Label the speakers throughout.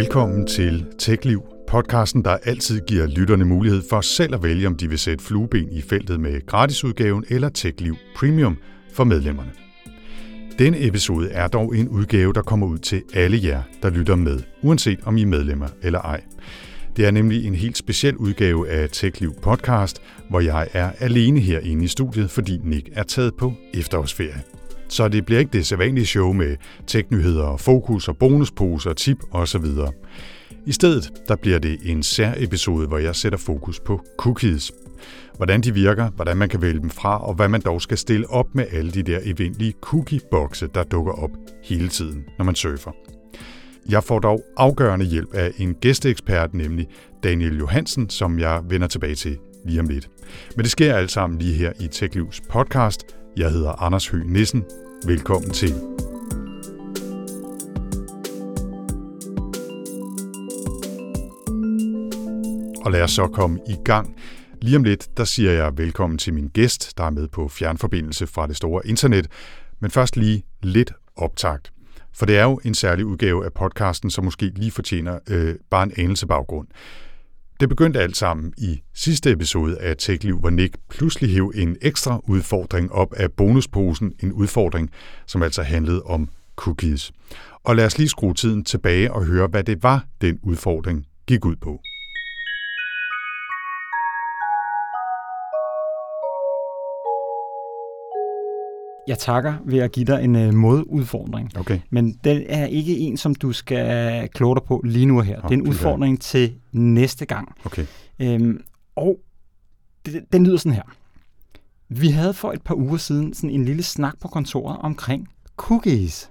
Speaker 1: Velkommen til TechLiv, podcasten, der altid giver lytterne mulighed for selv at vælge, om de vil sætte flueben i feltet med gratisudgaven eller TechLiv Premium for medlemmerne. Denne episode er dog en udgave, der kommer ud til alle jer, der lytter med, uanset om I er medlemmer eller ej. Det er nemlig en helt speciel udgave af TechLiv podcast, hvor jeg er alene herinde i studiet, fordi Nick er taget på efterårsferie. Så det bliver ikke det sædvanlige show med teknyheder, fokus og bonusposer, tip osv. I stedet der bliver det en særepisode, hvor jeg sætter fokus på cookies. Hvordan de virker, hvordan man kan vælge dem fra, og hvad man dog skal stille op med alle de der eventlige cookie-bokse, der dukker op hele tiden, når man surfer. Jeg får dog afgørende hjælp af en gæsteekspert, nemlig Daniel Johansen, som jeg vender tilbage til lige om lidt. Men det sker alt sammen lige her i TechLivs podcast. Jeg hedder Anders Høgh Nissen. Velkommen til. Og lad os så komme i gang. Lige om lidt, der siger jeg velkommen til min gæst, der er med på fjernforbindelse fra det store internet. Men først lige lidt optakt. For det er jo en særlig udgave af podcasten, som måske lige fortjener øh, bare en anelse baggrund. Det begyndte alt sammen i sidste episode af TechLiv, hvor Nick pludselig hæv en ekstra udfordring op af bonusposen. En udfordring, som altså handlede om cookies. Og lad os lige skrue tiden tilbage og høre, hvad det var, den udfordring gik ud på.
Speaker 2: Jeg takker ved at give dig en uh, modudfordring.
Speaker 1: Okay.
Speaker 2: Men den er ikke en, som du skal kloge dig på lige nu og her.
Speaker 1: Nå,
Speaker 2: det er en
Speaker 1: det
Speaker 2: udfordring til næste gang.
Speaker 1: Okay.
Speaker 2: Øhm, og det, den lyder sådan her. Vi havde for et par uger siden sådan en lille snak på kontoret omkring cookies.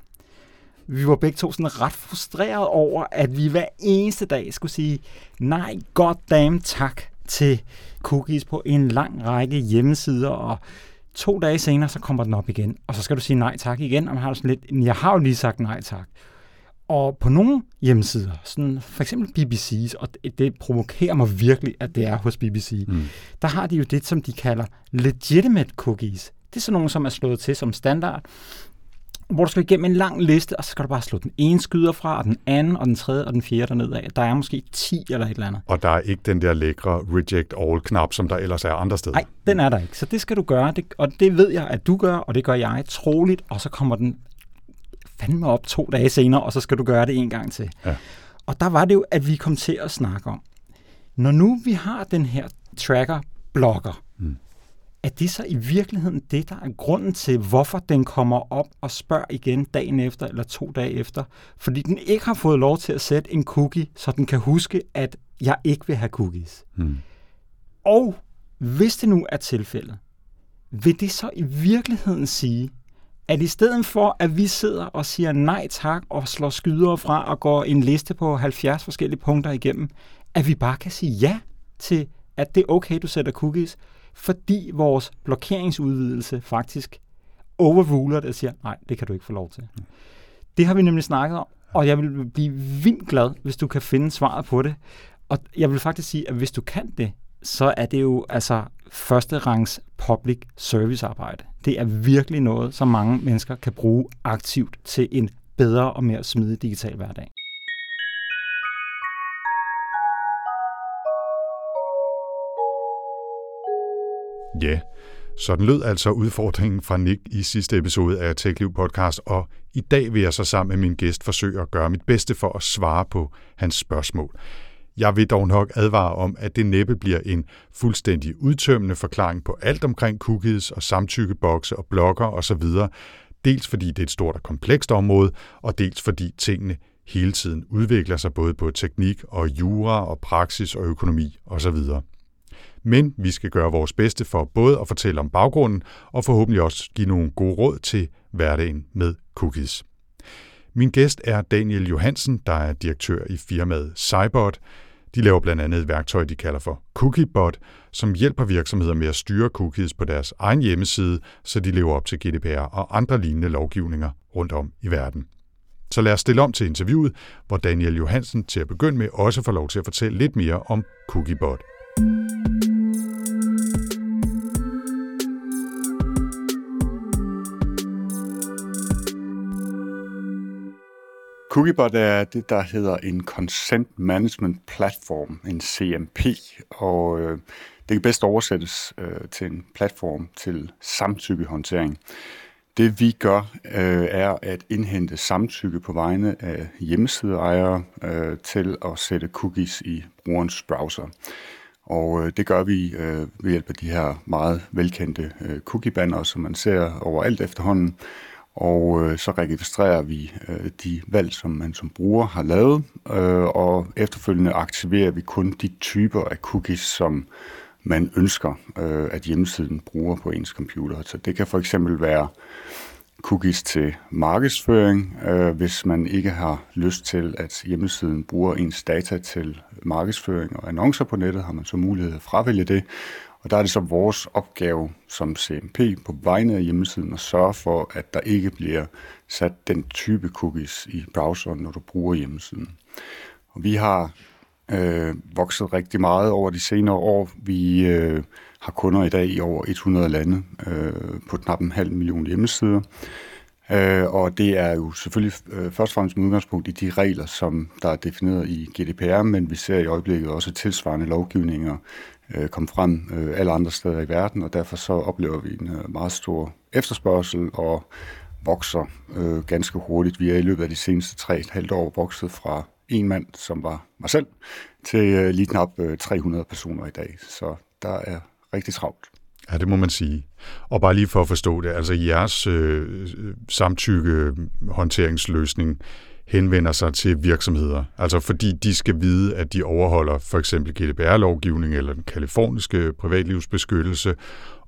Speaker 2: Vi var begge to sådan ret frustreret over, at vi hver eneste dag skulle sige nej, goddamn tak til cookies på en lang række hjemmesider, og to dage senere, så kommer den op igen, og så skal du sige nej tak igen, og man har sådan lidt, "Men jeg har jo lige sagt nej tak. Og på nogle hjemmesider, sådan for eksempel BBC's, og det, det provokerer mig virkelig, at det er hos BBC,
Speaker 1: Mm.
Speaker 2: der har de jo det, som de kalder legitimate cookies. Det er sådan nogle, som er slået til som standard, hvor du skal igennem en lang liste, og så skal du bare slå den ene skyder fra, og den anden, og den tredje, og den fjerde derned af. Der er måske 10 eller et eller andet.
Speaker 1: Og der er ikke den der lækre reject all-knap, som der ellers er andre steder.
Speaker 2: Nej, den er der ikke. Så det skal du gøre, det, og det ved jeg, at du gør, og det gør jeg troligt, og så kommer den fandme op to dage senere, og så skal du gøre det en gang til.
Speaker 1: Ja.
Speaker 2: Og der var det jo, at vi kom til at snakke om, når nu vi har den her tracker-blogger,
Speaker 1: Mm.
Speaker 2: Er det så i virkeligheden det, der er grunden til, hvorfor den kommer op og spørger igen dagen efter eller to dage efter? Fordi den ikke har fået lov til at sætte en cookie, så den kan huske, at jeg ikke vil have cookies.
Speaker 1: Mm.
Speaker 2: Og hvis det nu er tilfældet, vil det så i virkeligheden sige, at i stedet for, at vi sidder og siger nej tak og slår skyder fra og går en liste på 70 forskellige punkter igennem, at vi bare kan sige ja til, at det er okay, du sætter cookies, fordi vores blokeringsudvidelse faktisk overruler det og siger, nej, det kan du ikke få lov til. Det har vi nemlig snakket om, og jeg vil blive vildt glad, hvis du kan finde svaret på det. Og jeg vil faktisk sige, at hvis du kan det, så er det jo altså første rangs public service arbejde. Det er virkelig noget, som mange mennesker kan bruge aktivt til en bedre og mere smidig digital hverdag.
Speaker 1: Ja, sådan lød altså udfordringen fra Nick i sidste episode af TechLiv podcast, og i dag vil jeg så sammen med min gæst forsøge at gøre mit bedste for at svare på hans spørgsmål. Jeg vil dog nok advare om, at det næppe bliver en fuldstændig udtømmende forklaring på alt omkring cookies og samtykkebokse og blogger osv. Dels fordi det er et stort og komplekst område, og dels fordi tingene hele tiden udvikler sig både på teknik og jura og praksis og økonomi osv. Men vi skal gøre vores bedste for både at fortælle om baggrunden og forhåbentlig også give nogle gode råd til hverdagen med cookies. Min gæst er Daniel Johansen, der er direktør i firmaet Cybot. De laver blandt andet et værktøj, de kalder for CookieBot, som hjælper virksomheder med at styre cookies på deres egen hjemmeside, så de lever op til GDPR og andre lignende lovgivninger rundt om i verden. Så lad os stille om til interviewet, hvor Daniel Johansen til at begynde med også får lov til at fortælle lidt mere om CookieBot.
Speaker 3: Cookiebot er det, der hedder en Consent Management Platform, en CMP, og øh, det kan bedst oversættes øh, til en platform til samtykkehåndtering. Det vi gør, øh, er at indhente samtykke på vegne af hjemmesideejere øh, til at sætte cookies i brugerens browser. Og øh, det gør vi øh, ved hjælp af de her meget velkendte øh, cookie-banner, som man ser overalt efterhånden. Og øh, så registrerer vi øh, de valg, som man som bruger har lavet, øh, og efterfølgende aktiverer vi kun de typer af cookies, som man ønsker, øh, at hjemmesiden bruger på ens computer. Så det kan for eksempel være cookies til markedsføring, øh, hvis man ikke har lyst til, at hjemmesiden bruger ens data til markedsføring og annoncer på nettet, har man så mulighed at fravælge det. Og der er det så vores opgave som CMP på vegne af hjemmesiden at sørge for, at der ikke bliver sat den type cookies i browseren, når du bruger hjemmesiden. Og vi har øh, vokset rigtig meget over de senere år. Vi øh, har kunder i dag i over 100 lande øh, på knap en halv million hjemmesider. Øh, og det er jo selvfølgelig øh, først og fremmest med udgangspunkt i de regler, som der er defineret i GDPR, men vi ser i øjeblikket også tilsvarende lovgivninger øh, komme frem øh, alle andre steder i verden, og derfor så oplever vi en øh, meget stor efterspørgsel og vokser øh, ganske hurtigt. Vi er i løbet af de seneste tre et halvt år vokset fra en mand, som var mig selv, til øh, lige knap øh, 300 personer i dag. Så der er rigtig travlt.
Speaker 1: Ja, det må man sige. Og bare lige for at forstå det, altså jeres øh, samtykke håndteringsløsning henvender sig til virksomheder, altså fordi de skal vide, at de overholder for eksempel GDPR-lovgivning eller den kaliforniske privatlivsbeskyttelse,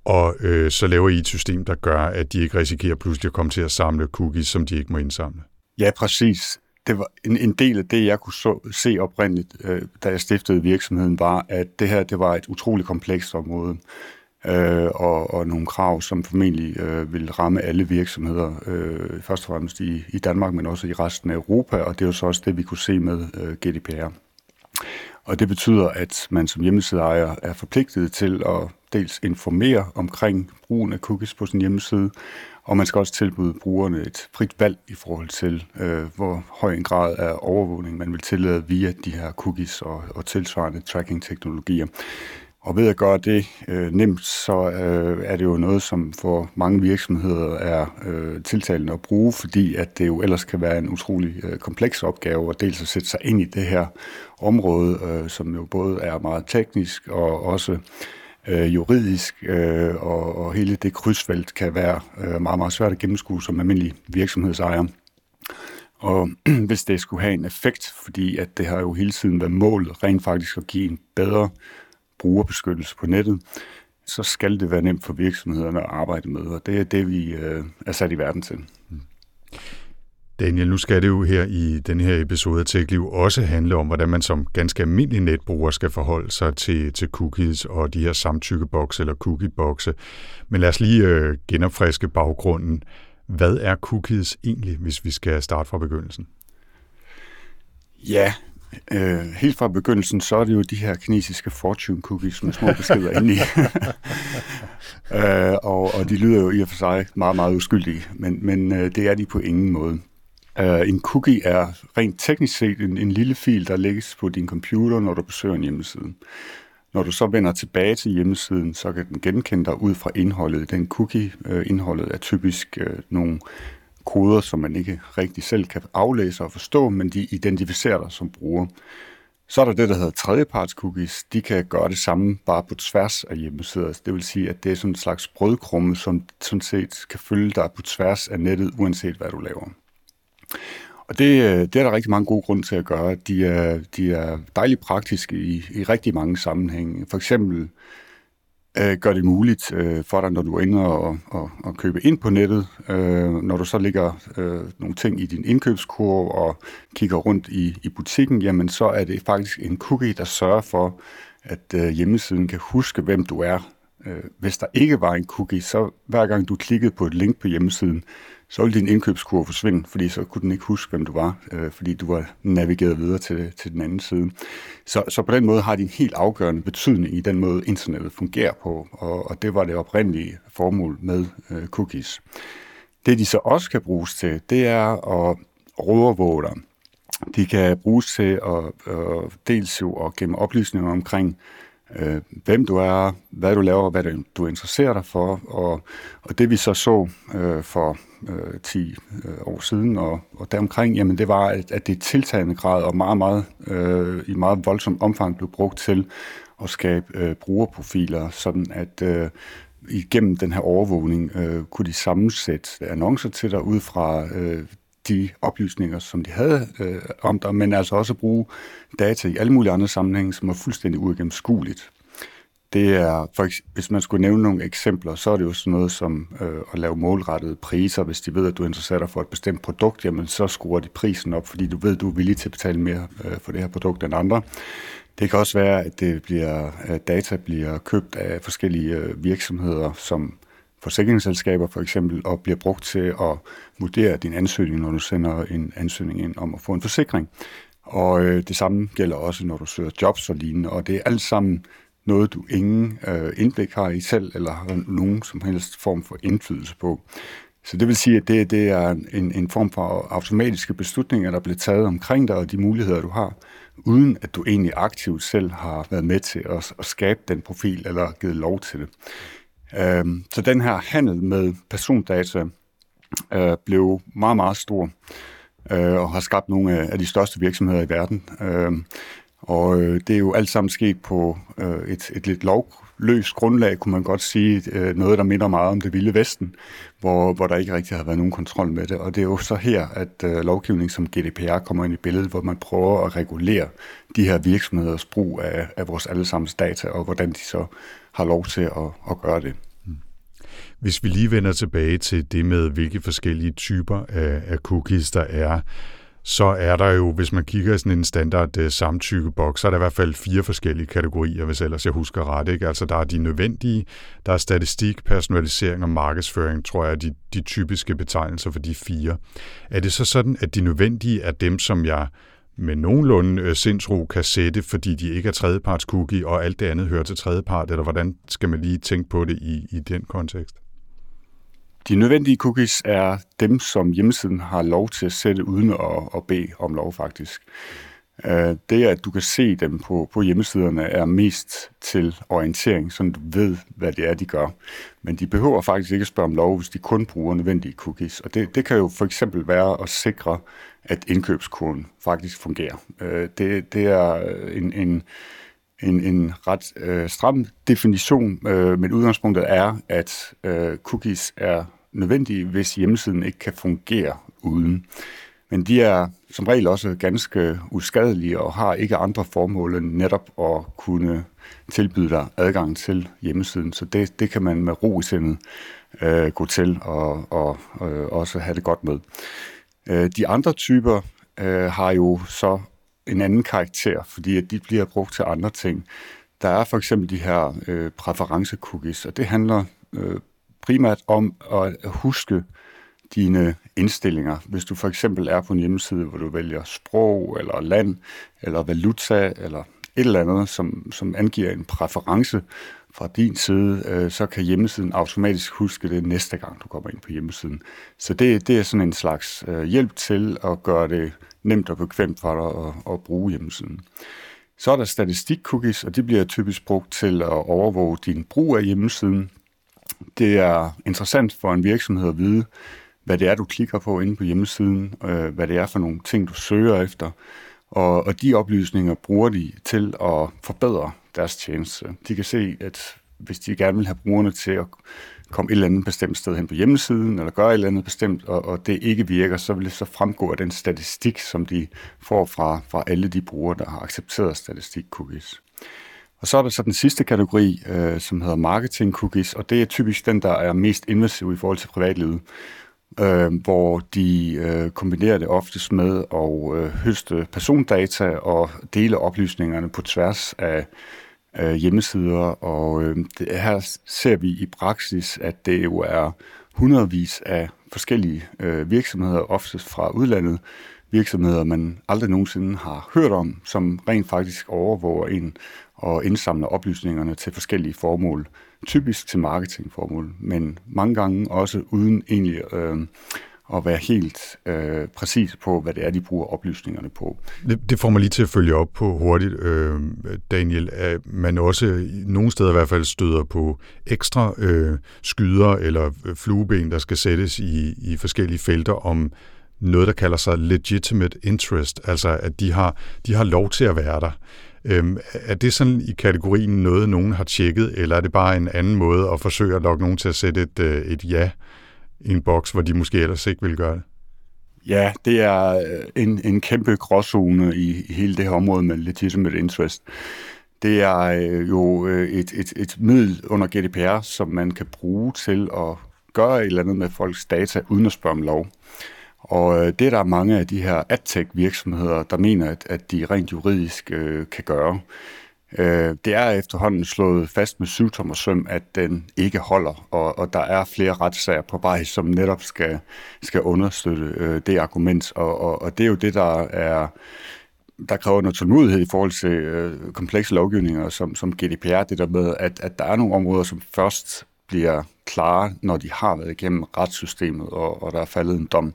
Speaker 1: og øh, så laver I et system, der gør, at de ikke risikerer pludselig at komme til at samle cookies, som de ikke må indsamle.
Speaker 3: Ja, præcis. Det var en, en del af det, jeg kunne så, se oprindeligt, øh, da jeg stiftede virksomheden, var, at det her det var et utroligt komplekst område øh, og, og nogle krav, som formentlig øh, ville ramme alle virksomheder, øh, først og fremmest i, i Danmark, men også i resten af Europa, og det er jo så også det, vi kunne se med øh, GDPR. Og det betyder, at man som hjemmesideejer er forpligtet til at dels informere omkring brugen af cookies på sin hjemmeside, og man skal også tilbyde brugerne et frit valg i forhold til, øh, hvor høj en grad af overvågning man vil tillade via de her cookies og, og tilsvarende tracking-teknologier. Og ved at gøre det øh, nemt, så øh, er det jo noget, som for mange virksomheder er øh, tiltalende at bruge, fordi at det jo ellers kan være en utrolig øh, kompleks opgave at dels at sætte sig ind i det her område, øh, som jo både er meget teknisk og også øh, juridisk, øh, og, og hele det krydsfelt kan være øh, meget, meget svært at gennemskue som almindelig virksomhedsejer. Og hvis det skulle have en effekt, fordi at det har jo hele tiden været målet rent faktisk at give en bedre brugerbeskyttelse på nettet, så skal det være nemt for virksomhederne at arbejde med, og det er det, vi øh, er sat i verden til.
Speaker 1: Daniel, nu skal det jo her i den her episode af TechLiv også handle om, hvordan man som ganske almindelig netbruger skal forholde sig til, til cookies og de her samtykkebokse eller cookiebokse. Men lad os lige øh, genopfriske baggrunden. Hvad er cookies egentlig, hvis vi skal starte fra begyndelsen?
Speaker 3: Ja, øh, helt fra begyndelsen, så er det jo de her kinesiske fortune cookies med små beskeder inde i. øh, og, og de lyder jo i og for sig meget, meget uskyldige, men, men øh, det er de på ingen måde. Uh, en cookie er rent teknisk set en, en lille fil, der lægges på din computer, når du besøger en hjemmeside. Når du så vender tilbage til hjemmesiden, så kan den genkende dig ud fra indholdet. Den cookie, uh, indholdet er typisk uh, nogle koder, som man ikke rigtig selv kan aflæse og forstå, men de identificerer dig som bruger. Så er der det, der hedder tredjeparts cookies. De kan gøre det samme bare på tværs af hjemmesider. Altså, det vil sige, at det er sådan en slags brødkrumme, som sådan set kan følge dig på tværs af nettet, uanset hvad du laver. Og det, øh, det er der rigtig mange gode grunde til at gøre. De er, de er dejligt praktiske i, i rigtig mange sammenhænge. For eksempel øh, gør det muligt øh, for dig, når du er inde og, og, og købe ind på nettet, øh, når du så lægger øh, nogle ting i din indkøbskurve og kigger rundt i, i butikken, jamen så er det faktisk en cookie, der sørger for, at øh, hjemmesiden kan huske, hvem du er. Øh, hvis der ikke var en cookie, så hver gang du klikkede på et link på hjemmesiden, så ville din indkøbskurve forsvinde, fordi så kunne den ikke huske, hvem du var, øh, fordi du var navigeret videre til, til den anden side. Så, så på den måde har det en helt afgørende betydning i den måde, internettet fungerer på, og, og det var det oprindelige formål med øh, cookies. Det de så også kan bruges til, det er at overvåge dig. De kan bruges til at, at dels jo at gemme oplysninger omkring, øh, hvem du er, hvad du laver, hvad du interesserer dig for. Og, og det vi så så øh, for øh, 10 øh, år siden og, og deromkring, jamen det var, at, at det i tiltagende grad og meget, meget, øh, i meget voldsom omfang blev brugt til at skabe øh, brugerprofiler, sådan at øh, igennem den her overvågning øh, kunne de sammensætte annoncer til dig ud fra øh, de oplysninger, som de havde øh, om dig, men altså også at bruge data i alle mulige andre sammenhænge, som er fuldstændig uigennemskueligt. Det er, for, hvis man skulle nævne nogle eksempler, så er det jo sådan noget som øh, at lave målrettede priser. Hvis de ved, at du interesserer dig for et bestemt produkt, jamen så skruer de prisen op, fordi du ved, at du er villig til at betale mere øh, for det her produkt end andre. Det kan også være, at det bliver, at data bliver købt af forskellige øh, virksomheder, som forsikringsselskaber for eksempel, og bliver brugt til at vurdere din ansøgning, når du sender en ansøgning ind om at få en forsikring. Og øh, det samme gælder også, når du søger jobs og lignende, og det er alt sammen noget, du ingen øh, indblik har i selv, eller har nogen som helst form for indflydelse på. Så det vil sige, at det, det er en, en form for automatiske beslutninger, der bliver taget omkring dig, og de muligheder, du har, uden at du egentlig aktivt selv har været med til at, at skabe den profil, eller givet lov til det. Øhm, så den her handel med persondata øh, blev meget, meget stor øh, og har skabt nogle af de største virksomheder i verden. Øhm, og øh, det er jo alt sammen sket på øh, et, et lidt lovløst grundlag, kunne man godt sige. Øh, noget, der minder meget om det vilde vesten, hvor, hvor der ikke rigtig har været nogen kontrol med det. Og det er jo så her, at øh, lovgivning som GDPR kommer ind i billedet, hvor man prøver at regulere de her virksomheders brug af, af vores allesammens data, og hvordan de så har lov til at, at gøre det. Mm.
Speaker 1: Hvis vi lige vender tilbage til det med, hvilke forskellige typer af, af cookies der er, så er der jo, hvis man kigger i sådan en standard uh, samtykkeboks, så er der i hvert fald fire forskellige kategorier, hvis ellers jeg husker ret. Ikke? Altså der er de nødvendige, der er statistik, personalisering og markedsføring, tror jeg er de, de typiske betegnelser for de fire. Er det så sådan, at de nødvendige er dem, som jeg med nogenlunde øh, sindsro kan sætte, fordi de ikke er tredjeparts cookie, og alt det andet hører til tredjepart, eller hvordan skal man lige tænke på det i, i den kontekst?
Speaker 3: De nødvendige cookies er dem, som hjemmesiden har lov til at sætte uden at, at bede om lov faktisk. Øh, det, at du kan se dem på, på hjemmesiderne, er mest til orientering, så du ved, hvad det er, de gør. Men de behøver faktisk ikke at spørge om lov, hvis de kun bruger nødvendige cookies. Og det, det kan jo for eksempel være at sikre, at indkøbskoden faktisk fungerer. Øh, det, det er en, en, en, en ret øh, stram definition, øh, men udgangspunktet er, at øh, cookies er nødvendige, hvis hjemmesiden ikke kan fungere uden. Men de er som regel også ganske uskadelige og har ikke andre formål end netop at kunne tilbyde dig adgang til hjemmesiden. Så det, det kan man med ro i sindet øh, gå til og, og øh, også have det godt med. Øh, de andre typer øh, har jo så en anden karakter, fordi at de bliver brugt til andre ting. Der er for eksempel de her øh, præference-cookies, og det handler øh, primært om at huske dine indstillinger. Hvis du for eksempel er på en hjemmeside, hvor du vælger sprog, eller land, eller valuta, eller et eller andet, som, som angiver en præference fra din side, øh, så kan hjemmesiden automatisk huske det næste gang, du kommer ind på hjemmesiden. Så det, det er sådan en slags øh, hjælp til at gøre det nemt og bekvemt for dig at, at bruge hjemmesiden. Så er der statistik-cookies, og de bliver typisk brugt til at overvåge din brug af hjemmesiden. Det er interessant for en virksomhed at vide, hvad det er, du klikker på inde på hjemmesiden, øh, hvad det er for nogle ting, du søger efter. Og, og de oplysninger bruger de til at forbedre deres tjeneste. De kan se, at hvis de gerne vil have brugerne til at komme et eller andet bestemt sted hen på hjemmesiden, eller gøre et eller andet bestemt, og, og det ikke virker, så vil det så fremgå af den statistik, som de får fra, fra alle de brugere, der har accepteret statistik-cookies. Og så er der så den sidste kategori, øh, som hedder marketing cookies, og det er typisk den, der er mest invasiv i forhold til privatlivet øh, hvor de øh, kombinerer det oftest med at øh, høste persondata og dele oplysningerne på tværs af øh, hjemmesider. Og øh, det, her ser vi i praksis, at det jo er hundredvis af forskellige øh, virksomheder, oftest fra udlandet, virksomheder, man aldrig nogensinde har hørt om, som rent faktisk overvåger en og indsamler oplysningerne til forskellige formål typisk til marketingformål, men mange gange også uden egentlig øh, at være helt øh, præcis på, hvad det er, de bruger oplysningerne på.
Speaker 1: Det, det får mig lige til at følge op på hurtigt, øh, Daniel, at man også nogle steder i hvert fald støder på ekstra øh, skyder eller øh, flueben, der skal sættes i, i forskellige felter om noget, der kalder sig legitimate interest, altså at de har, de har lov til at være der. Øhm, er det sådan i kategorien noget, nogen har tjekket, eller er det bare en anden måde at forsøge at lokke nogen til at sætte et, øh, et ja i en boks, hvor de måske ellers ikke vil gøre det?
Speaker 3: Ja, det er øh, en, en kæmpe gråzone i, i hele det her område med legitimate interest. Det er øh, jo et, et, et middel under GDPR, som man kan bruge til at gøre et eller andet med folks data, uden at spørge om lov. Og øh, det er der mange af de her adtech virksomheder, der mener, at, at de rent juridisk øh, kan gøre. Øh, det er efterhånden slået fast med syvtommer søm, at den ikke holder, og, og der er flere retssager på vej, som netop skal, skal understøtte øh, det argument. Og, og, og det er jo det, der er der kræver noget tålmodighed i forhold til øh, komplekse lovgivninger som, som GDPR, det der med, at, at der er nogle områder, som først bliver klare, når de har været igennem retssystemet, og, og der er faldet en dom.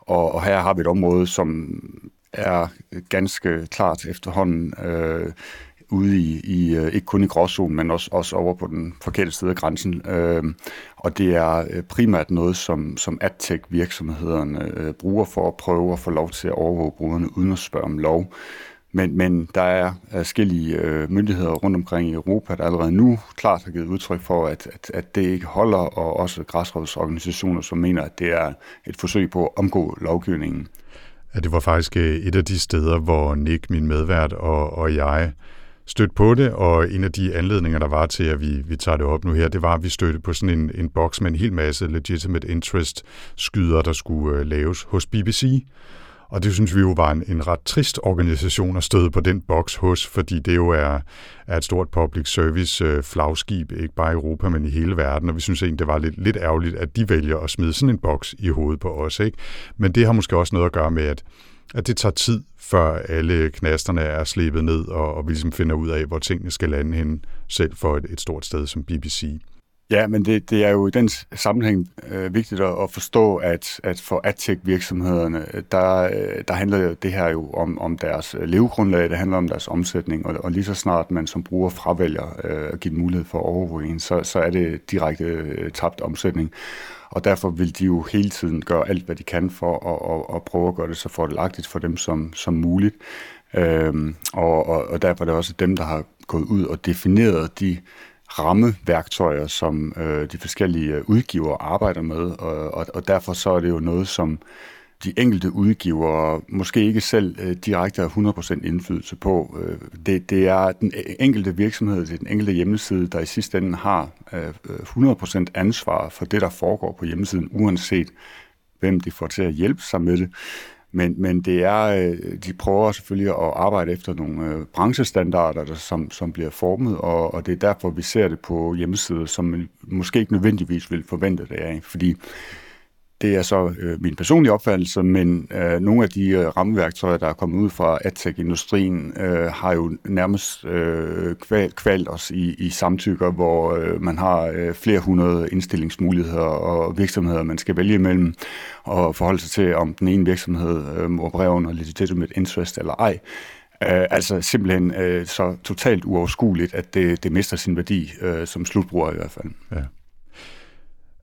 Speaker 3: Og, og her har vi et område, som er ganske klart efterhånden øh, ude i, i øh, ikke kun i gråzonen, men også, også over på den forkerte side af grænsen. Øh, og det er øh, primært noget, som, som adtech-virksomhederne øh, bruger for at prøve at få lov til at overvåge brugerne uden at spørge om lov. Men, men der er forskellige øh, myndigheder rundt omkring i Europa, der allerede nu klart har givet udtryk for, at, at, at det ikke holder, og også græsrådsorganisationer, som mener, at det er et forsøg på at omgå lovgivningen.
Speaker 1: Ja, det var faktisk øh, et af de steder, hvor Nick, min medvært, og, og jeg stødte på det, og en af de anledninger, der var til, at vi, vi tager det op nu her, det var, at vi stødte på sådan en, en boks med en hel masse legitimate interest skyder, der skulle øh, laves hos BBC. Og det synes vi jo var en, en ret trist organisation at støde på den boks hos, fordi det jo er, er et stort public service øh, flagskib, ikke bare i Europa, men i hele verden. Og vi synes egentlig, det var lidt, lidt ærgerligt, at de vælger at smide sådan en boks i hovedet på os. Ikke? Men det har måske også noget at gøre med, at at det tager tid, før alle knasterne er slebet ned, og, og vi ligesom finder ud af, hvor tingene skal lande hen, selv for et, et stort sted som BBC.
Speaker 3: Ja, men det, det er jo i den sammenhæng øh, vigtigt at, at forstå, at, at for adtech-virksomhederne, øh, der, øh, der handler det her jo om, om deres øh, levegrundlag, det handler om deres omsætning, og, og lige så snart man som bruger fravælger øh, at give mulighed for overvågning, så, så er det direkte øh, tabt omsætning. Og derfor vil de jo hele tiden gøre alt, hvad de kan for at, at, at prøve at gøre det så fordelagtigt for dem som, som muligt. Øhm, og, og, og derfor er det også dem, der har gået ud og defineret de rammeværktøjer, som øh, de forskellige øh, udgivere arbejder med, og, og, og derfor så er det jo noget, som de enkelte udgivere måske ikke selv øh, direkte har 100% indflydelse på. Øh, det, det er den e-, enkelte virksomhed, det er den enkelte hjemmeside, der i sidste ende har øh, 100% ansvar for det, der foregår på hjemmesiden, uanset hvem de får til at hjælpe sig med det. Men, men det er, øh, de prøver selvfølgelig at arbejde efter nogle øh, branchestandarder, der, som, som bliver formet, og, og det er derfor, vi ser det på hjemmesider, som man måske ikke nødvendigvis vil forvente det af. Fordi det er så øh, min personlige opfattelse, men øh, nogle af de øh, rammeværktøjer, der er kommet ud fra AdTech-industrien, øh, har jo nærmest øh, kvalt, kvalt os i, i samtykker, hvor øh, man har øh, flere hundrede indstillingsmuligheder og virksomheder, man skal vælge imellem og forholde sig til, om den ene virksomhed øh, opererer under legitimate interest eller ej. Uh, altså simpelthen uh, så totalt uoverskueligt, at det, det mister sin værdi uh, som slutbruger i hvert fald. Ja.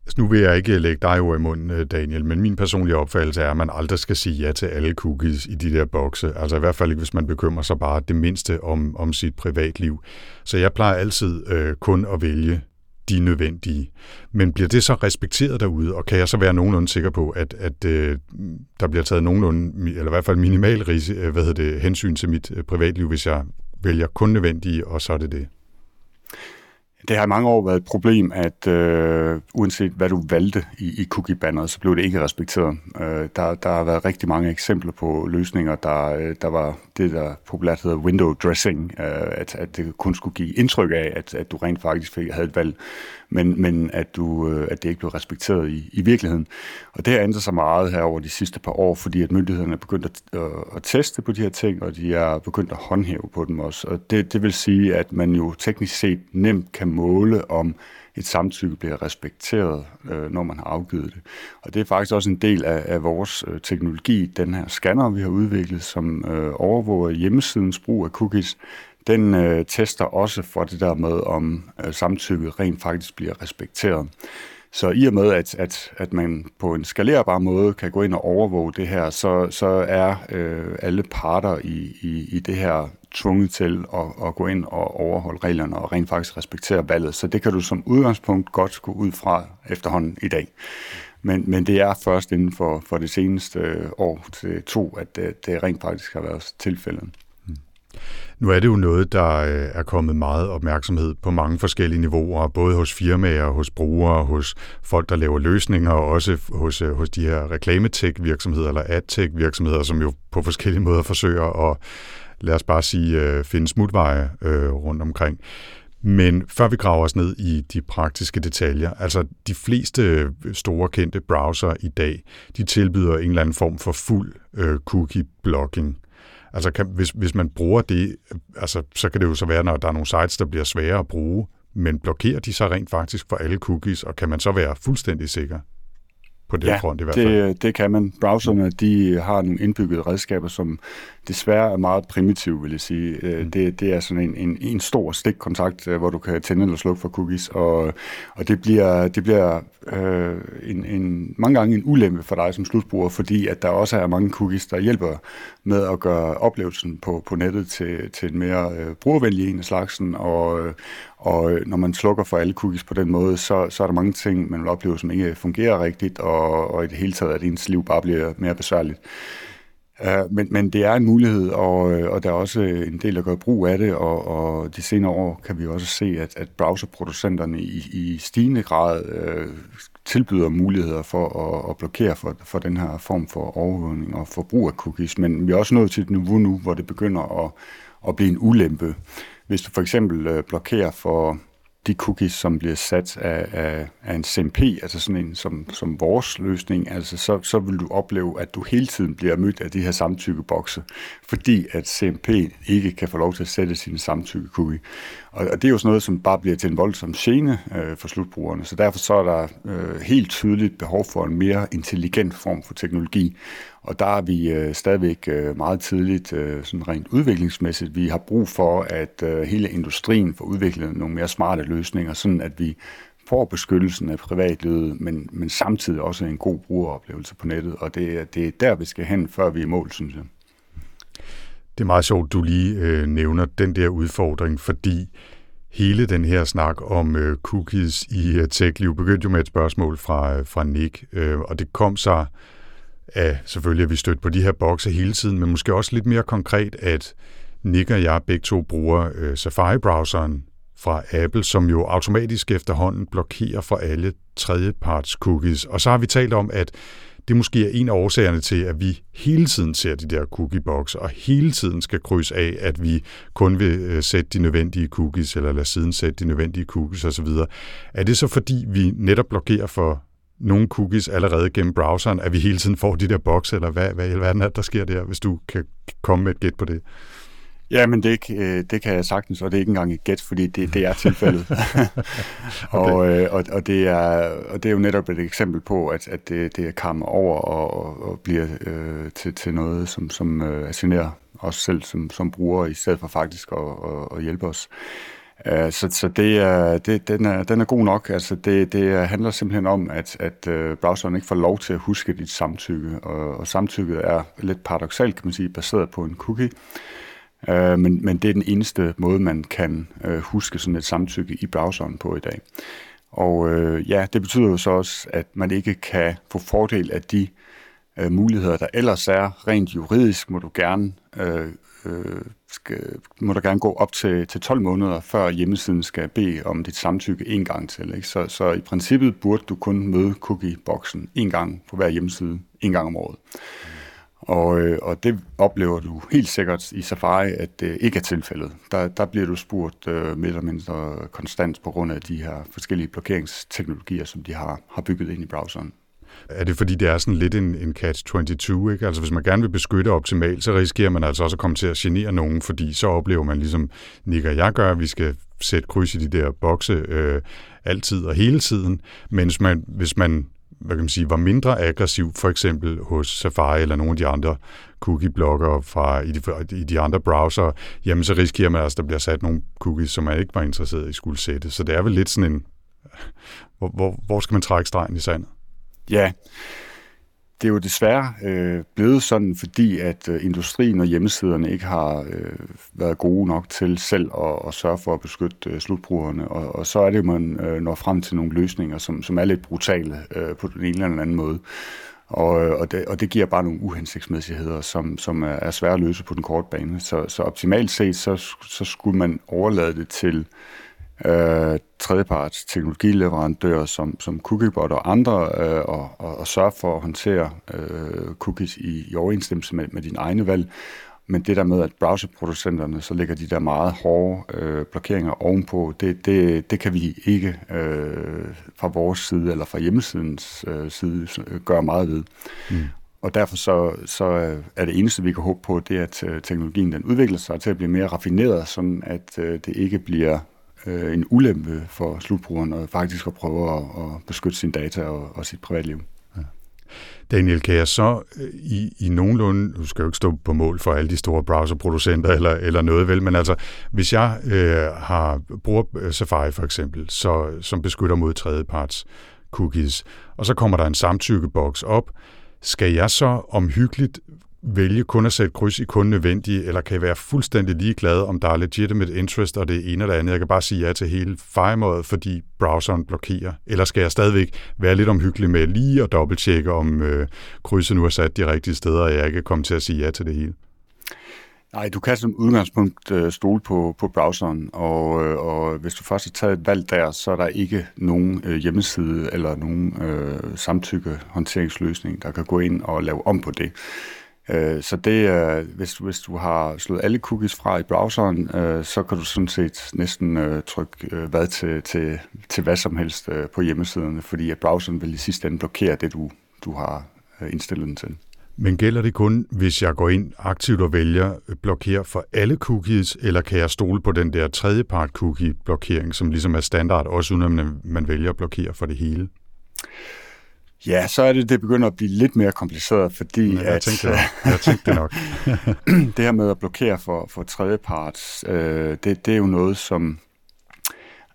Speaker 1: Altså, nu vil jeg ikke lægge dig ord i munden, øh, Daniel, men min personlige opfattelse er, at man aldrig skal sige ja til alle cookies i de der bokse. Altså i hvert fald ikke, hvis man bekymrer sig bare det mindste om, om sit privatliv. Så jeg plejer altid øh, kun at vælge de nødvendige. Men bliver det så respekteret derude, og kan jeg så være nogenlunde sikker på, at, at øh, der bliver taget nogenlunde, eller i hvert fald minimal ris, øh, hvad hedder det, hensyn til mit øh, privatliv, hvis jeg vælger kun nødvendige, og så er det det?
Speaker 3: Det har i mange år været et problem, at øh, uanset hvad du valgte i, i cookie-banneret, så blev det ikke respekteret. Øh, der, der har været rigtig mange eksempler på løsninger, der, øh, der var det, der populært hedder window dressing, øh, at, at det kun skulle give indtryk af, at, at du rent faktisk fik, havde et valg, men, men at, du, øh, at det ikke blev respekteret i, i virkeligheden. Og det har ændret sig meget her over de sidste par år, fordi at myndighederne er begyndt at, øh, at teste på de her ting, og de er begyndt at håndhæve på dem også. Og det, det vil sige, at man jo teknisk set nemt kan måle, om et samtykke bliver respekteret, øh, når man har afgivet det. Og det er faktisk også en del af, af vores øh, teknologi, den her scanner, vi har udviklet, som øh, overvåger hjemmesidens brug af cookies. Den øh, tester også for det der med, om øh, samtykket rent faktisk bliver respekteret. Så i og med, at, at, at man på en skalerbar måde kan gå ind og overvåge det her, så, så er øh, alle parter i, i, i det her tvunget til at, at gå ind og overholde reglerne og rent faktisk respektere valget. Så det kan du som udgangspunkt godt gå ud fra efterhånden i dag. Men, men det er først inden for, for det seneste øh, år til to, at det, det rent faktisk har været tilfældet. Mm.
Speaker 1: Nu er det jo noget, der øh, er kommet meget opmærksomhed på mange forskellige niveauer, både hos firmaer, hos brugere, hos folk, der laver løsninger, og også hos, øh, hos de her reklametech-virksomheder eller adtech-virksomheder, som jo på forskellige måder forsøger at, lad os bare sige, øh, finde smutveje rundt omkring. Men før vi graver os ned i de praktiske detaljer, altså de fleste store kendte browser i dag, de tilbyder en eller anden form for fuld øh, cookie-blocking. Altså kan, hvis, hvis man bruger det, altså, så kan det jo så være, når der er nogle sites, der bliver svære at bruge, men blokerer de så rent faktisk for alle cookies, og kan man så være fuldstændig sikker? På den
Speaker 3: ja,
Speaker 1: front i hvert fald?
Speaker 3: Det, det kan man. Browserne de har nogle indbyggede redskaber, som desværre er meget primitive, vil jeg sige. Øh, mm. Det, det er sådan en, en, en stor stikkontakt, øh, hvor du kan tænde eller slukke for cookies, og, og det bliver, det bliver øh, en, en, mange gange en ulempe for dig som slutbruger, fordi at der også er mange cookies, der hjælper med at gøre oplevelsen på, på nettet til, til en mere øh, brugervenlig en af slagsen, og, og øh, når man slukker for alle cookies på den måde, så, så er der mange ting, man vil opleve, som ikke fungerer rigtigt, og, og i det hele taget, at ens liv bare bliver mere besværligt. Uh, men, men det er en mulighed, og, øh, og der er også en del, der gør brug af det, og, og de senere år kan vi også se, at, at browserproducenterne i, i stigende grad uh, tilbyder muligheder for at, at blokere for, for den her form for overvågning og forbrug af cookies. Men vi er også nået til et niveau nu, hvor det begynder at, at blive en ulempe. Hvis du for eksempel uh, blokerer for de cookies, som bliver sat af, af, af en CMP, altså sådan en som, som vores løsning, altså så, så vil du opleve, at du hele tiden bliver mødt af de her samtykkebokse, fordi at CMP ikke kan få lov til at sætte sin samtykke cookie. Og, og det er jo sådan noget, som bare bliver til en voldsom gene øh, for slutbrugerne, så derfor så er der øh, helt tydeligt behov for en mere intelligent form for teknologi, og der er vi øh, stadigvæk øh, meget tidligt, øh, sådan rent udviklingsmæssigt. Vi har brug for, at øh, hele industrien får udviklet nogle mere smarte løsninger, sådan at vi får beskyttelsen af privatlivet, men, men samtidig også en god brugeroplevelse på nettet. Og det, det er der, vi skal hen, før vi er i mål, synes jeg.
Speaker 1: Det er meget sjovt, du lige øh, nævner den der udfordring, fordi hele den her snak om øh, cookies i øh, tech-liv begyndte jo med et spørgsmål fra, øh, fra Nick, øh, og det kom så af selvfølgelig, at vi stødt på de her bokse hele tiden, men måske også lidt mere konkret, at Nick og jeg begge to bruger øh, Safari-browseren fra Apple, som jo automatisk efterhånden blokerer for alle tredjeparts cookies. Og så har vi talt om, at det måske er en af årsagerne til, at vi hele tiden ser de der cookiebox, og hele tiden skal krydse af, at vi kun vil øh, sætte de nødvendige cookies, eller lade siden sætte de nødvendige cookies osv. Er det så fordi, vi netop blokerer for nogle cookies allerede gennem browseren, at vi hele tiden får de der bokse, eller hvad, hvad i alverden er der sker der, hvis du kan komme med et gæt på det?
Speaker 3: Ja, men det, øh, det kan jeg sagtens, og det er ikke engang et gæt, fordi det, det er tilfældet. okay. og, øh, og, og, det er, og det er jo netop et eksempel på, at, at det, det er kammer over og, og bliver øh, til, til noget, som, som øh, generer os selv som, som brugere, i stedet for faktisk at, at, at hjælpe os. Øh, så så det det, den, er, den er god nok. Altså det, det handler simpelthen om, at, at øh, browseren ikke får lov til at huske dit samtykke, og, og samtykket er lidt paradoxalt, kan man sige, baseret på en cookie. Øh, men, men det er den eneste måde, man kan øh, huske sådan et samtykke i browseren på i dag. Og øh, ja, det betyder jo så også, at man ikke kan få fordel af de øh, muligheder, der ellers er. Rent juridisk må du gerne øh, øh, skal, må der gerne gå op til, til 12 måneder, før hjemmesiden skal bede om dit samtykke en gang til. Ikke? Så, så i princippet burde du kun møde cookie-boksen en gang på hver hjemmeside, en gang om året. Og, øh, og det oplever du helt sikkert i Safari, at det ikke er tilfældet. Der, der bliver du spurgt øh, mere eller mindre konstant på grund af de her forskellige blokeringsteknologier, som de har, har bygget ind i browseren.
Speaker 1: Er det fordi, det er sådan lidt en, en catch-22, ikke? Altså hvis man gerne vil beskytte optimalt, så risikerer man altså også at komme til at genere nogen, fordi så oplever man ligesom Nick og jeg gør, at vi skal sætte kryds i de der bokse øh, altid og hele tiden, mens man, hvis man hvad kan man sige, var mindre aggressiv, for eksempel hos Safari eller nogle af de andre cookie-blokker fra i de, i de andre browser, jamen så risikerer man altså, at der bliver sat nogle cookies, som man ikke var interesseret i skulle sætte. Så det er vel lidt sådan en, hvor, hvor, hvor skal man trække stregen i sandet?
Speaker 3: Ja, det er jo desværre øh, blevet sådan, fordi at øh, industrien og hjemmesiderne ikke har øh, været gode nok til selv at, at sørge for at beskytte øh, slutbrugerne, og, og så er det, at man øh, når frem til nogle løsninger, som, som er lidt brutale øh, på den ene eller anden måde. Og, øh, og, det, og det giver bare nogle uhensigtsmæssigheder, som, som er, er svære at løse på den korte bane. Så, så optimalt set, så, så skulle man overlade det til øh, tredjeparts teknologileverandører som, som Cookiebot og andre, øh, og, og, og sørge for at håndtere øh, cookies i, i overensstemmelse med, med dine egne valg. Men det der med, at browserproducenterne så lægger de der meget hårde øh, blokeringer ovenpå, det, det, det kan vi ikke øh, fra vores side eller fra hjemmesidens øh, side gøre meget ved. Mm. Og derfor så, så er det eneste, vi kan håbe på, det er, at øh, teknologien den udvikler sig til at blive mere raffineret, sådan at øh, det ikke bliver øh, en ulempe for slutbrugeren og faktisk at prøve at, at beskytte sine data og, og sit privatliv. Ja.
Speaker 1: Daniel, kan jeg så øh, i, i nogenlunde, du skal jo ikke stå på mål for alle de store browserproducenter eller, eller noget vel, men altså hvis jeg øh, har bruger øh, Safari for eksempel, så, som beskytter mod tredjeparts cookies, og så kommer der en samtykkeboks op, skal jeg så omhyggeligt vælge kun at sætte kryds i kun nødvendige, eller kan være fuldstændig ligeglad, om der er legitimate interest og det ene eller andet. Jeg kan bare sige ja til hele fejmåret, fordi browseren blokerer. Eller skal jeg stadigvæk være lidt omhyggelig med lige at dobbelttjekke, om øh, krydset nu er sat de rigtige steder, og jeg ikke kommer til at sige ja til det hele?
Speaker 3: Nej, du kan som udgangspunkt øh, stole på, på browseren, og, øh, og hvis du først har taget et valg der, så er der ikke nogen øh, hjemmeside eller nogen øh, samtykke håndteringsløsning, der kan gå ind og lave om på det. Øh, så det hvis, hvis du har slået alle cookies fra i browseren, øh, så kan du sådan set næsten øh, trykke øh, hvad til, til, til hvad som helst øh, på hjemmesiderne, fordi at browseren vil i sidste ende blokere det, du, du har øh, indstillet den til.
Speaker 1: Men gælder det kun, hvis jeg går ind aktivt og vælger øh, blokere for alle cookies, eller kan jeg stole på den der tredjepart cookie blokering, som ligesom er standard, også uden at man, man vælger at blokere for det hele?
Speaker 3: Ja, så er det, det begynder at blive lidt mere kompliceret, fordi
Speaker 1: jeg
Speaker 3: at...
Speaker 1: Tænkte det jeg tænkte det nok.
Speaker 3: det her med at blokere for, for tredjeparts, øh, det, det er jo noget, som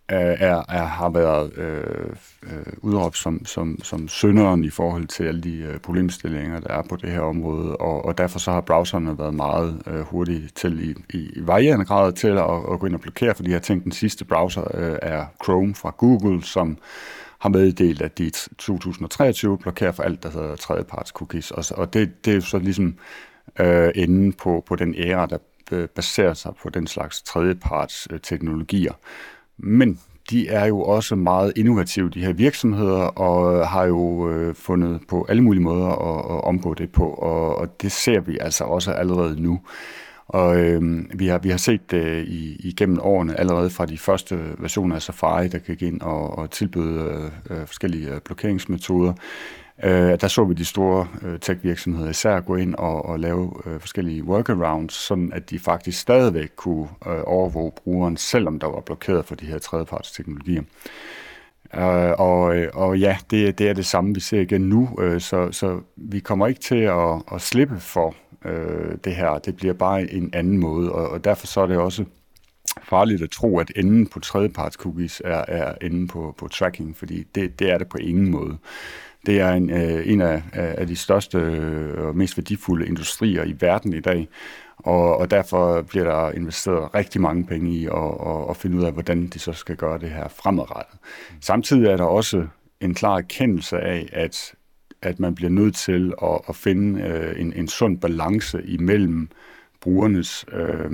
Speaker 3: er, er, har været øh, øh, udråbt som, som, som synderen i forhold til alle de øh, problemstillinger, der er på det her område, og, og derfor så har browserne været meget øh, hurtige til i, i, i varierende grad til at, at gå ind og blokere for de her ting. Den sidste browser øh, er Chrome fra Google, som har meddelt, at de i 2023 blokerer for alt, der hedder tredjeparts cookies. Og, og det, det er jo så ligesom øh, enden på, på den æra, der øh, baserer sig på den slags tredjeparts øh, teknologier. Men de er jo også meget innovative, de her virksomheder, og har jo øh, fundet på alle mulige måder at, at omgå det på, og, og det ser vi altså også allerede nu. Og øh, vi, har, vi har set det øh, i, igennem årene, allerede fra de første versioner af Safari, der gik ind og, og tilbød øh, øh forskellige øh, blokeringsmetoder. Øh, der så vi de store øh, tech-virksomheder især gå ind og, og lave øh, forskellige workarounds, sådan at de faktisk stadigvæk kunne øh, overvåge brugeren, selvom der var blokeret for de her tredjeparts teknologier. Uh, og, og ja, det, det er det samme, vi ser igen nu, uh, så, så vi kommer ikke til at, at slippe for øh, det her. Det bliver bare en anden måde, og, og derfor så er det også farligt at tro, at enden på tredjeparts cookies er, er enden på, på tracking, fordi det, det er det på ingen måde. Det er en, øh, en af, af de største øh, og mest værdifulde industrier i verden i dag, og, og derfor bliver der investeret rigtig mange penge i at, at, at finde ud af, hvordan de så skal gøre det her fremadrettet. Samtidig er der også en klar erkendelse af, at at man bliver nødt til at, at finde øh, en, en sund balance imellem brugernes øh,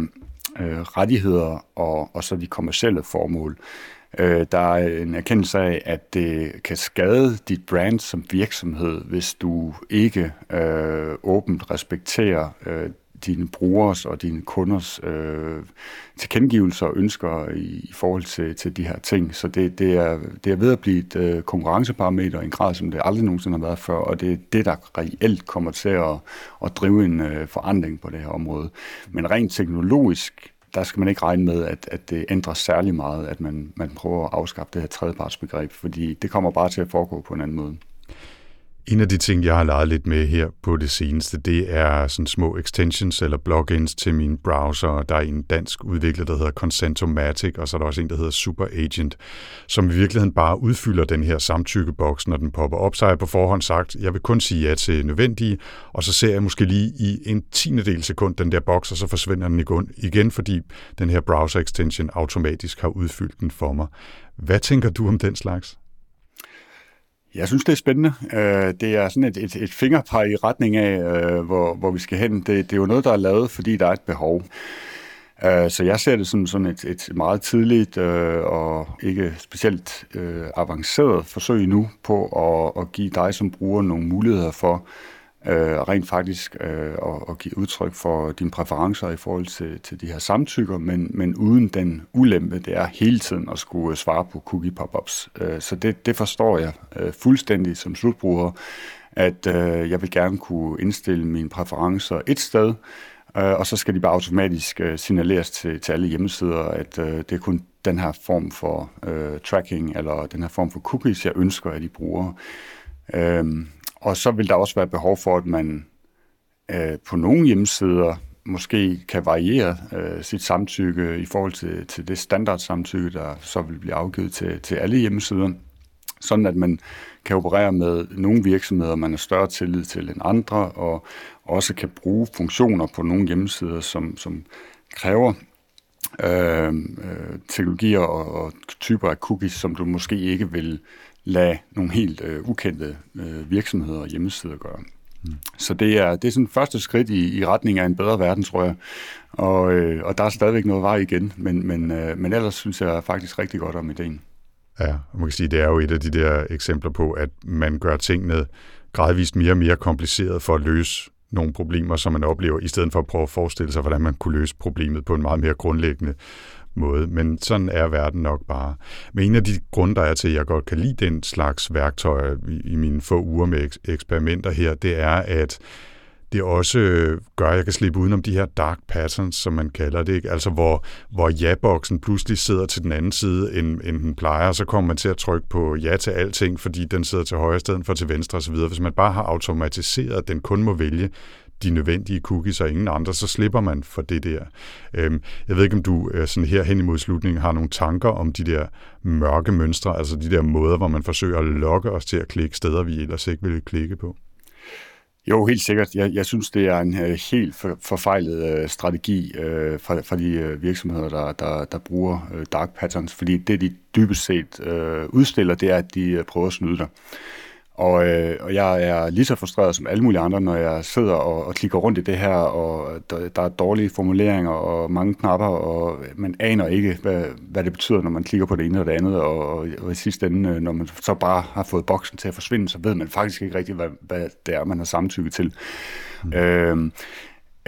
Speaker 3: øh, rettigheder og, og så de kommercielle formål. Øh, der er en erkendelse af, at det kan skade dit brand som virksomhed, hvis du ikke øh, åbent respekterer øh, dine brugers og dine kunders øh, tilkendegivelser og ønsker i, i forhold til, til de her ting. Så det, det, er, det er ved at blive et øh, konkurrenceparameter i en grad, som det aldrig nogensinde har været før, og det er det, der reelt kommer til at, at drive en øh, forandring på det her område. Men rent teknologisk der skal man ikke regne med, at, at det ændrer særlig meget, at man, man prøver at afskaffe det her tredjepartsbegreb, fordi det kommer bare til at foregå på en anden måde.
Speaker 1: En af de ting, jeg har leget lidt med her på det seneste, det er sådan små extensions eller plugins til min browser. Der er en dansk udvikler, der hedder Consentomatic, og så er der også en, der hedder Super Agent, som i virkeligheden bare udfylder den her samtykkeboks, når den popper op. Så har jeg på forhånd sagt, jeg vil kun sige ja til nødvendige, og så ser jeg måske lige i en tiende del sekund den der boks, og så forsvinder den igen, fordi den her browser extension automatisk har udfyldt den for mig. Hvad tænker du om den slags?
Speaker 3: Jeg synes, det er spændende. Øh, det er sådan et, et, et fingerpeg i retning af, øh, hvor, hvor vi skal hen. Det, det er jo noget, der er lavet, fordi der er et behov. Øh, så jeg ser det som sådan et, et meget tidligt og ikke specielt avanceret forsøg nu på at, at give dig som bruger nogle muligheder for øh, rent faktisk øh, at, at give udtryk for dine præferencer i forhold til, til de her samtykker, men, men uden den ulempe, det er hele tiden at skulle svare på cookie pop-ups. Øh, så det, det forstår jeg øh, fuldstændig som slutbruger, at øh, jeg vil gerne kunne indstille mine præferencer et sted, øh, og så skal de bare automatisk øh, signaleres til, til alle hjemmesider, at øh, det er kun den her form for øh, tracking, eller den her form for cookies, jeg ønsker, at de bruger. Øh, og så vil der også være behov for, at man øh, på nogle hjemmesider måske kan variere øh, sit samtykke i forhold til, til det standard samtykke, der så vil blive afgivet til, til alle hjemmesider. Sådan at man kan operere med nogle virksomheder, man har større tillid til end andre, og også kan bruge funktioner på nogle hjemmesider, som, som kræver øh, øh, teknologier og, og typer af cookies, som du måske ikke vil lade nogle helt øh, ukendte øh, virksomheder og hjemmesider gøre. Mm. Så det er, det er sådan første skridt i, i retning af en bedre verden, tror jeg. Og, øh, og der er stadigvæk noget vej igen, men, men, øh, men ellers synes jeg faktisk rigtig godt om ideen.
Speaker 1: Ja, man kan sige, det er jo et af de der eksempler på, at man gør tingene gradvist mere og mere kompliceret for at løse nogle problemer, som man oplever, i stedet for at prøve at forestille sig, hvordan man kunne løse problemet på en meget mere grundlæggende måde, men sådan er verden nok bare. Men en af de grunde, der er til, at jeg godt kan lide den slags værktøjer i, mine få uger med eksperimenter her, det er, at det også gør, at jeg kan slippe udenom de her dark patterns, som man kalder det. Ikke? Altså hvor, hvor ja-boksen pludselig sidder til den anden side, end, end den plejer, og så kommer man til at trykke på ja til alting, fordi den sidder til højre stedet for til venstre osv. Hvis man bare har automatiseret, at den kun må vælge de nødvendige cookies og ingen andre, så slipper man for det der. Øhm, jeg ved ikke, om du øh, sådan her hen imod slutningen har nogle tanker om de der mørke mønstre, altså de der måder, hvor man forsøger at lokke os til at klikke steder, vi ellers ikke ville klikke på.
Speaker 3: Jo, helt sikkert. Jeg, jeg synes, det er en øh, helt for, forfejlet øh, strategi øh, fra, fra de virksomheder, der, der, der bruger dark patterns, fordi det, de dybest set øh, udstiller, det er, at de prøver at snyde dig. Og, øh, og jeg er lige så frustreret som alle mulige andre, når jeg sidder og, og klikker rundt i det her, og der, der er dårlige formuleringer og mange knapper, og man aner ikke, hvad, hvad det betyder, når man klikker på det ene og det andet, og, og, og i sidste ende, øh, når man så bare har fået boksen til at forsvinde, så ved man faktisk ikke rigtigt, hvad, hvad det er, man har samtykke til. Mm. Øh,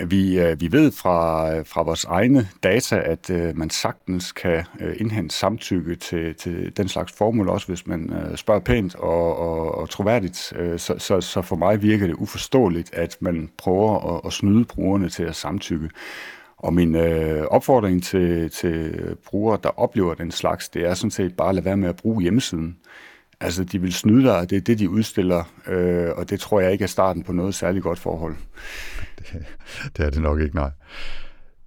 Speaker 3: vi, øh, vi ved fra, fra vores egne data, at øh, man sagtens kan øh, indhente samtykke til, til den slags formål, også hvis man spørger pænt og, og, og troværdigt. Så, så, så for mig virker det uforståeligt, at man prøver at, at snyde brugerne til at samtykke. Og min øh, opfordring til, til brugere, der oplever den slags, det er sådan set bare at lade være med at bruge hjemmesiden. Altså, de vil snyde dig, det er det, de udstiller, øh, og det tror jeg ikke er starten på noget særligt godt forhold.
Speaker 1: Det, er det nok ikke, nej.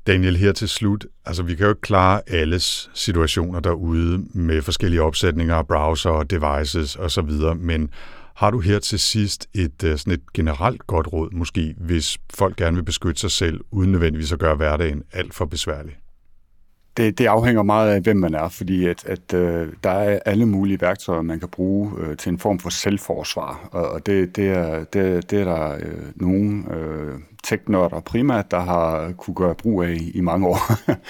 Speaker 1: Daniel, her til slut, altså vi kan jo ikke klare alles situationer derude med forskellige opsætninger browser og devices osv., men har du her til sidst et, øh, sådan et generelt godt råd, måske, hvis folk gerne vil beskytte sig selv, uden nødvendigvis at gøre hverdagen alt for besværlig?
Speaker 3: Det, det afhænger meget af, hvem man er, fordi at, at øh, der er alle mulige værktøjer, man kan bruge øh, til en form for selvforsvar, og, og det, det, er, det, det er der øh, nogle øh, teknørder primært, der har kunne gøre brug af i, i mange år.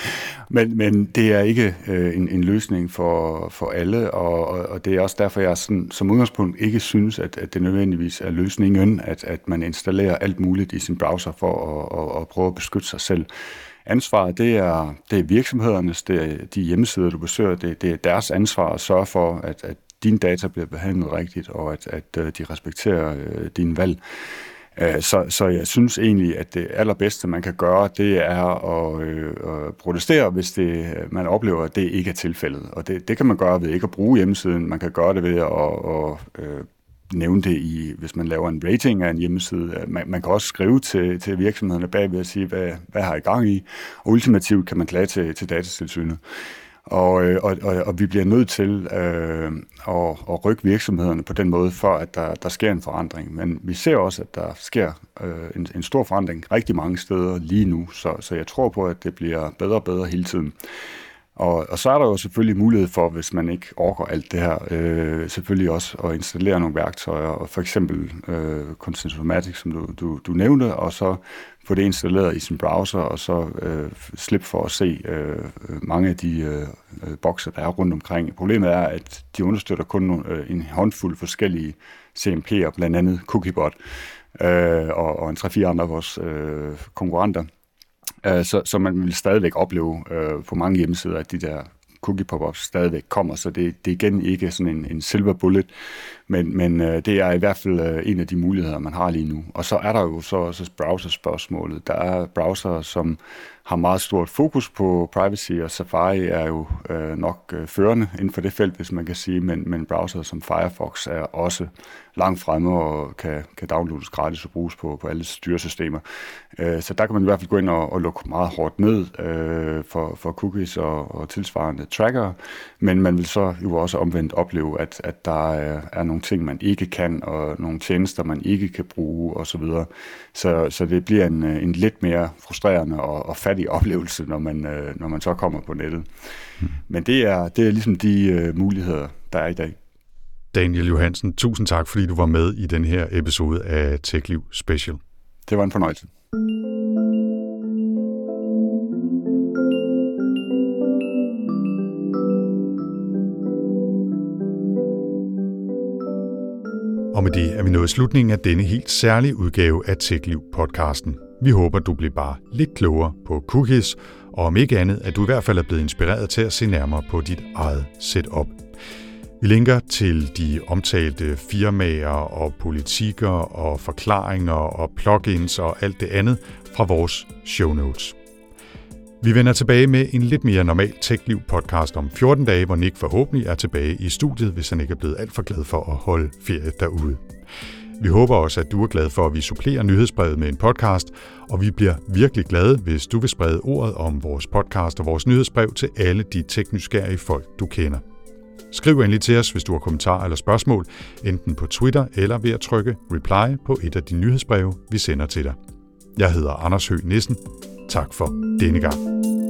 Speaker 3: men, men det er ikke øh, en, en løsning for, for alle, og, og, og det er også derfor, jeg sådan, som udgangspunkt ikke synes, at, at det nødvendigvis er løsningen, at, at man installerer alt muligt i sin browser for at, at, at prøve at beskytte sig selv. Ansvaret, det er, det er virksomhedernes, det er de hjemmesider, du besøger, det, det er deres ansvar at sørge for, at, at dine data bliver behandlet rigtigt, og at, at øh, de respekterer øh, dine valg. Øh, så, så jeg synes egentlig, at det allerbedste, man kan gøre, det er at, øh, at protestere, hvis det, øh, man oplever, at det ikke er tilfældet. Og det, det kan man gøre ved ikke at bruge hjemmesiden. Man kan gøre det ved at, at, at nævne det i, hvis man laver en rating af en hjemmeside. Man, man kan også skrive til, til virksomhederne bagved og sige, hvad, hvad har I gang i? Og ultimativt kan man klage til, til datatilsynet. Og, øh, og, og, og vi bliver nødt til øh, at, at rykke virksomhederne på den måde, for at der, der sker en forandring. Men vi ser også, at der sker øh, en, en stor forandring rigtig mange steder lige nu, så, så jeg tror på, at det bliver bedre og bedre hele tiden. Og, og så er der jo selvfølgelig mulighed for, hvis man ikke orker alt det her, øh, selvfølgelig også at installere nogle værktøjer, og for eksempel øh, Consensomatic, som du, du, du nævnte, og så få det installeret i sin browser, og så øh, slippe for at se øh, mange af de øh, øh bokser, der er rundt omkring. Problemet er, at de understøtter kun øh, en håndfuld forskellige CMP'er, blandt andet Cookiebot, øh, og, og en 3-4 andre af vores øh, konkurrenter. Øh, så, så man vil stadigvæk opleve øh, på mange hjemmesider, at de der cookie pop-ups stadigvæk kommer, så det, det er igen ikke sådan en, en silver bullet, men, men øh, det er i hvert fald øh, en af de muligheder, man har lige nu. Og så er der jo så også browser-spørgsmålet. Der er browser, som har meget stort fokus på privacy, og Safari er jo øh, nok øh, førende inden for det felt, hvis man kan sige, men, men browser som Firefox er også langt fremme og kan, kan downloades gratis og bruges på, på alle styresystemer. Øh, så der kan man i hvert fald gå ind og, og lukke meget hårdt ned øh, for, for cookies og, og tilsvarende tracker, men man vil så jo også omvendt opleve, at, at der er, er nogle ting, man ikke kan, og nogle tjenester, man ikke kan bruge osv. Så, så, så det bliver en, en lidt mere frustrerende og, og fattig oplevelse, når man, øh, når man så kommer på nettet. Men det er, det er ligesom de øh, muligheder, der er i dag.
Speaker 1: Daniel Johansen, tusind tak, fordi du var med i den her episode af TechLiv Special.
Speaker 3: Det var en fornøjelse.
Speaker 1: Og med det er vi nået slutningen af denne helt særlige udgave af TechLiv-podcasten. Vi håber, du bliver bare lidt klogere på cookies, og om ikke andet, at du i hvert fald er blevet inspireret til at se nærmere på dit eget setup. Vi linker til de omtalte firmaer og politikker og forklaringer og plugins og alt det andet fra vores show notes. Vi vender tilbage med en lidt mere normal TechLiv podcast om 14 dage, hvor Nick forhåbentlig er tilbage i studiet, hvis han ikke er blevet alt for glad for at holde ferie derude. Vi håber også, at du er glad for, at vi supplerer nyhedsbrevet med en podcast, og vi bliver virkelig glade, hvis du vil sprede ordet om vores podcast og vores nyhedsbrev til alle de teknysgerrige folk, du kender. Skriv endelig til os, hvis du har kommentarer eller spørgsmål, enten på Twitter eller ved at trykke reply på et af de nyhedsbreve, vi sender til dig. Jeg hedder Anders Høgh Nissen. Tak for denne gang.